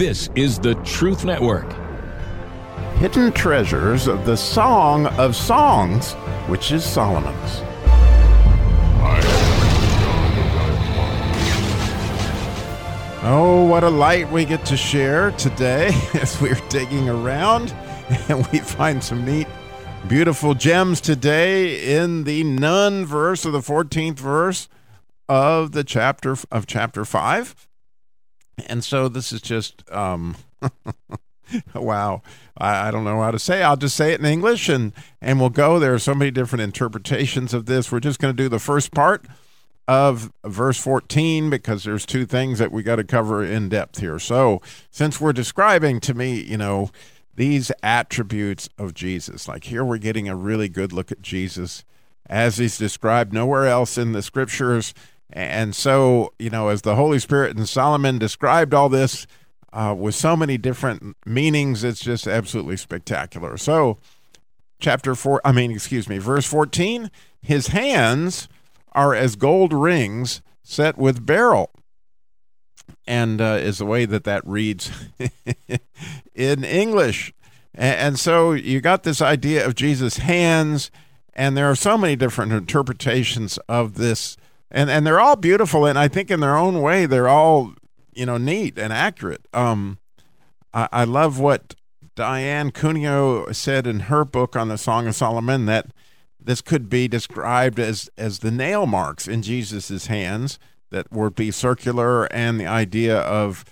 This is the Truth Network. Hidden treasures of the Song of Songs, which is Solomon's. Oh, what a light we get to share today as we're digging around and we find some neat, beautiful gems today in the Nun verse of the 14th verse of the chapter of chapter 5. And so this is just um wow. I, I don't know how to say. I'll just say it in English and and we'll go. There are so many different interpretations of this. We're just going to do the first part of verse 14 because there's two things that we got to cover in depth here. So, since we're describing to me, you know, these attributes of Jesus, like here we're getting a really good look at Jesus as he's described nowhere else in the scriptures. And so, you know, as the Holy Spirit and Solomon described all this uh, with so many different meanings, it's just absolutely spectacular. So, chapter 4, I mean, excuse me, verse 14, his hands are as gold rings set with beryl and uh, is the way that that reads in english and so you got this idea of jesus hands and there are so many different interpretations of this and and they're all beautiful and i think in their own way they're all you know neat and accurate um i, I love what diane cuneo said in her book on the song of solomon that this could be described as as the nail marks in Jesus's hands that would be circular, and the idea of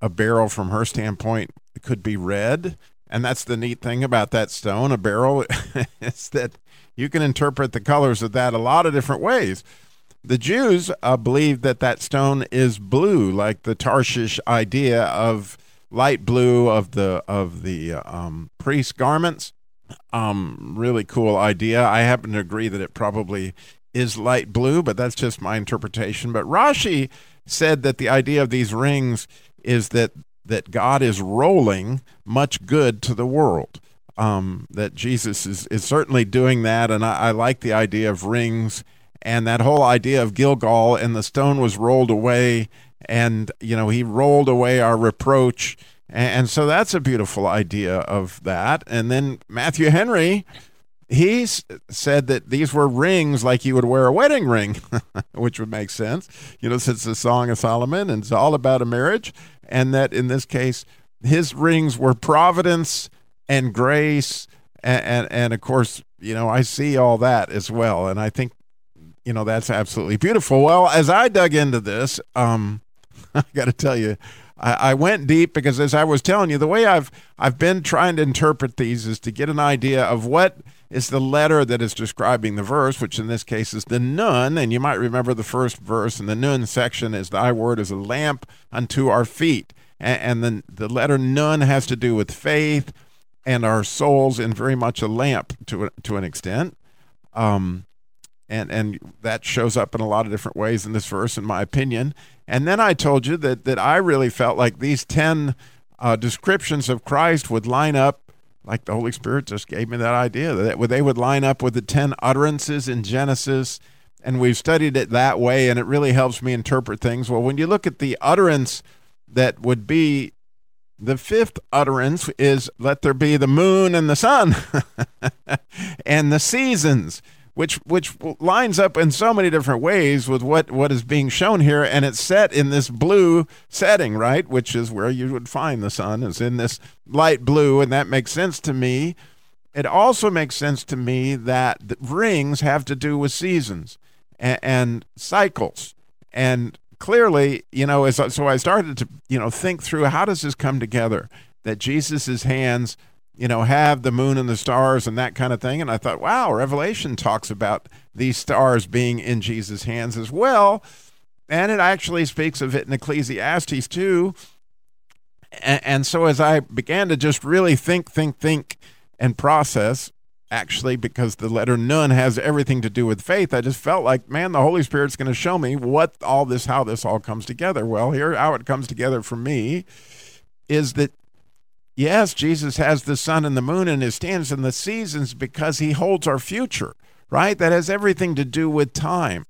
a beryl from her standpoint could be red. And that's the neat thing about that stone, a beryl, is that you can interpret the colors of that a lot of different ways. The Jews uh, believe that that stone is blue, like the Tarshish idea of light blue of the of the um, priest garments um, really cool idea. I happen to agree that it probably is light blue, but that's just my interpretation. But Rashi said that the idea of these rings is that that God is rolling much good to the world. Um, that Jesus is, is certainly doing that, and I, I like the idea of rings and that whole idea of Gilgal and the stone was rolled away, and you know he rolled away our reproach and so that's a beautiful idea of that. And then Matthew Henry, he said that these were rings like you would wear a wedding ring, which would make sense, you know, since the Song of Solomon and it's all about a marriage. And that in this case, his rings were providence and grace. And, and, and of course, you know, I see all that as well. And I think, you know, that's absolutely beautiful. Well, as I dug into this, um, I got to tell you, I, I went deep because, as I was telling you, the way I've I've been trying to interpret these is to get an idea of what is the letter that is describing the verse, which in this case is the nun. And you might remember the first verse in the nun section is Thy word is a lamp unto our feet. And, and then the letter nun has to do with faith and our souls, and very much a lamp to, to an extent. Um, and and that shows up in a lot of different ways in this verse, in my opinion. And then I told you that that I really felt like these ten uh, descriptions of Christ would line up, like the Holy Spirit just gave me that idea that they would line up with the ten utterances in Genesis. And we've studied it that way, and it really helps me interpret things. Well, when you look at the utterance that would be the fifth utterance is let there be the moon and the sun and the seasons which which lines up in so many different ways with what what is being shown here. And it's set in this blue setting right? Which is where you would find the sun is in this light blue. And that makes sense to me. It also makes sense to me that rings have to do with seasons and, and cycles. And clearly you know as so i started to you know think through how does this come together? That jesus's hands you know, have the moon and the stars and that kind of thing. And I thought, wow, Revelation talks about these stars being in Jesus' hands as well. And it actually speaks of it in Ecclesiastes too. And, and so as I began to just really think, think, think, and process, actually, because the letter nun has everything to do with faith, I just felt like, man, the Holy Spirit's going to show me what all this, how this all comes together. Well, here, how it comes together for me is that Yes, Jesus has the sun and the moon in his hands and the seasons because he holds our future, right? That has everything to do with time.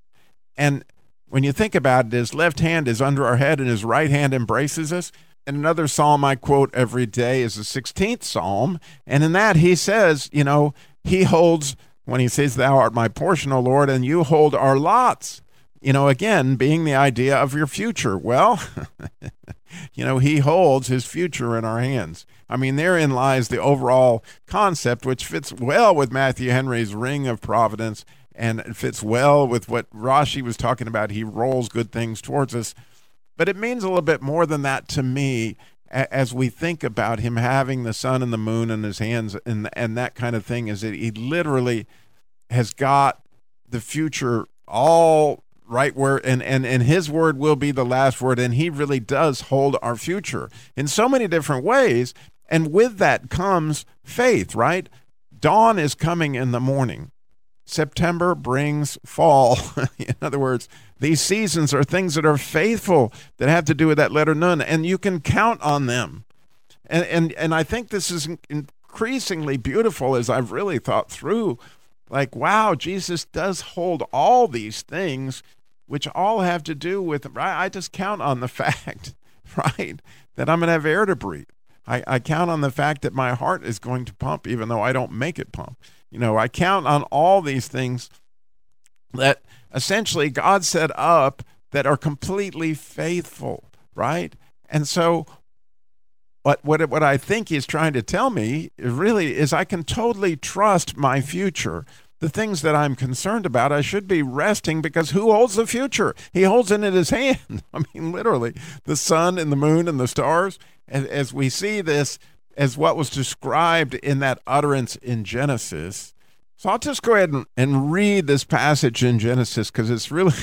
And when you think about it, his left hand is under our head and his right hand embraces us. And another psalm I quote every day is the 16th psalm. And in that, he says, you know, he holds, when he says, Thou art my portion, O Lord, and you hold our lots. You know, again, being the idea of your future. Well, you know, he holds his future in our hands. I mean, therein lies the overall concept, which fits well with Matthew Henry's ring of providence and it fits well with what Rashi was talking about. He rolls good things towards us. But it means a little bit more than that to me as we think about him having the sun and the moon in his hands and and that kind of thing is that he literally has got the future all right where and, and and his word will be the last word and he really does hold our future in so many different ways. And with that comes faith right? Dawn is coming in the morning. September brings fall. In other words these seasons are things that are faithful that have to do with that letter nun and you can count on them. And and and i think this is increasingly beautiful as i've really thought through like wow jesus does hold all these things which all have to do with right i just count on the fact right that i'm going to have air to breathe. I, I count on the fact that my heart is going to pump even though i don't make it pump. You know i count on all these things that essentially god set up that are completely faithful right? And so what, what, what I think he's trying to tell me really is I can totally trust my future the things that I'm concerned about, I should be resting because who holds the future? He holds it in his hand. I mean, literally, the sun and the moon and the stars. As we see this as what was described in that utterance in Genesis. So I'll just go ahead and, and read this passage in Genesis because it's really,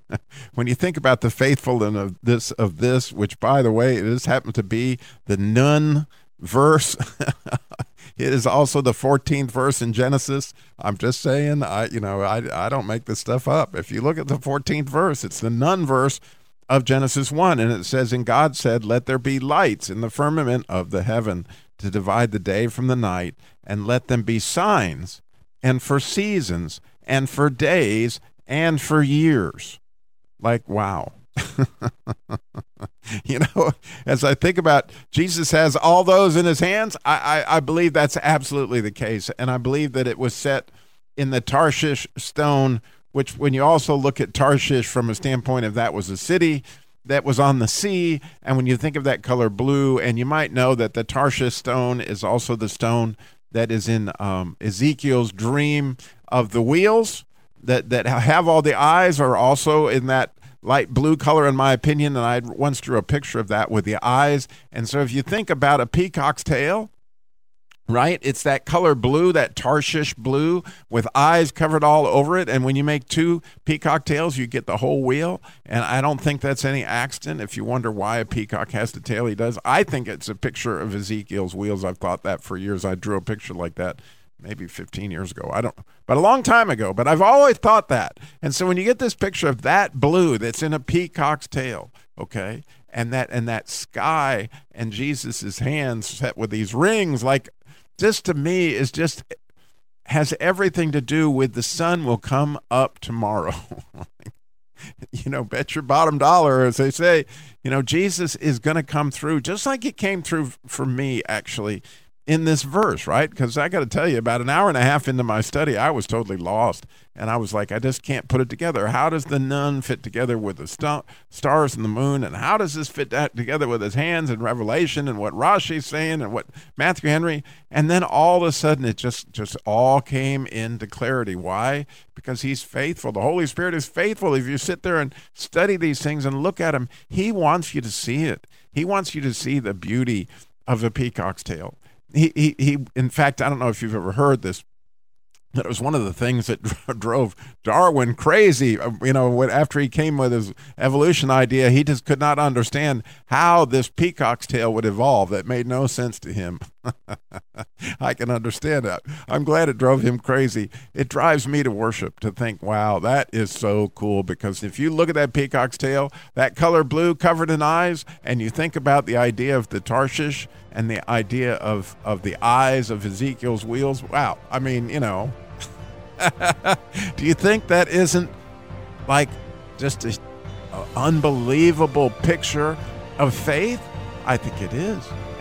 when you think about the faithfulness of this, of this, which by the way, this happened to be the nun verse It is also the 14th verse in Genesis. I'm just saying, I you know, I I don't make this stuff up. If you look at the 14th verse, it's the nun verse of Genesis 1 and it says and God said, "Let there be lights in the firmament of the heaven to divide the day from the night, and let them be signs and for seasons and for days and for years." Like wow. you know, as I think about Jesus has all those in his hands, I, I, I, believe that's absolutely the case. And I believe that it was set in the Tarshish stone, which, when you also look at Tarshish from a standpoint of that was a city that was on the sea, and when you think of that color blue, and you might know that the Tarshish stone is also the stone that is in um, Ezekiel's dream of the wheels that, that have all the eyes are also in that light blue color, in my opinion. And I once drew a picture of that with the eyes. And so if you think about a peacock's tail, right? It's that color blue, that Tarshish blue with eyes covered all over it. And when you make two peacock tails, you get the whole wheel. And I don't think that's any accident. If you wonder why a peacock has the tail he does, I think it's a picture of Ezekiel's wheels. I've thought that for years. I drew a picture like that maybe 15 years ago. I don't, but a long time ago. But I've always thought that. And so when you get this picture of that blue that's in a peacock's tail, okay, and that and that sky and Jesus's hands set with these rings, like this to me is just has everything to do with the sun will come up tomorrow. you know, bet your bottom dollar, as they say, you know, Jesus is going to come through just like it came through for me, actually, in this verse, right? Because I got to tell you, about an hour and a half into my study, I was totally lost. And I was like, I just can't put it together. How does the nun fit together with the st- stars and the moon? And how does this fit together with his hands and Revelation and what Rashi's saying and what Matthew Henry? And then all of a sudden, it just, just all came into clarity. Why? Because he's faithful. The Holy Spirit is faithful. If you sit there and study these things and look at him, he wants you to see it. He wants you to see the beauty of the peacock's tail he, he, he, in fact, I don't know if you've ever heard this, that was one of the things that drove Darwin crazy. Uh, you know, after he came with his evolution idea, he just could not understand how this peacock's tail would evolve. That made no sense to him. I can understand that. I'm glad it drove him crazy. It drives me to worship to think, wow, that is so cool. Because if you look at that peacock's tail, that color blue covered in eyes, and you think about the idea of the Tarshish and the idea of, of the eyes of Ezekiel's wheels, wow. I mean, you know, do you think that isn't like just an unbelievable picture of faith? I think it is.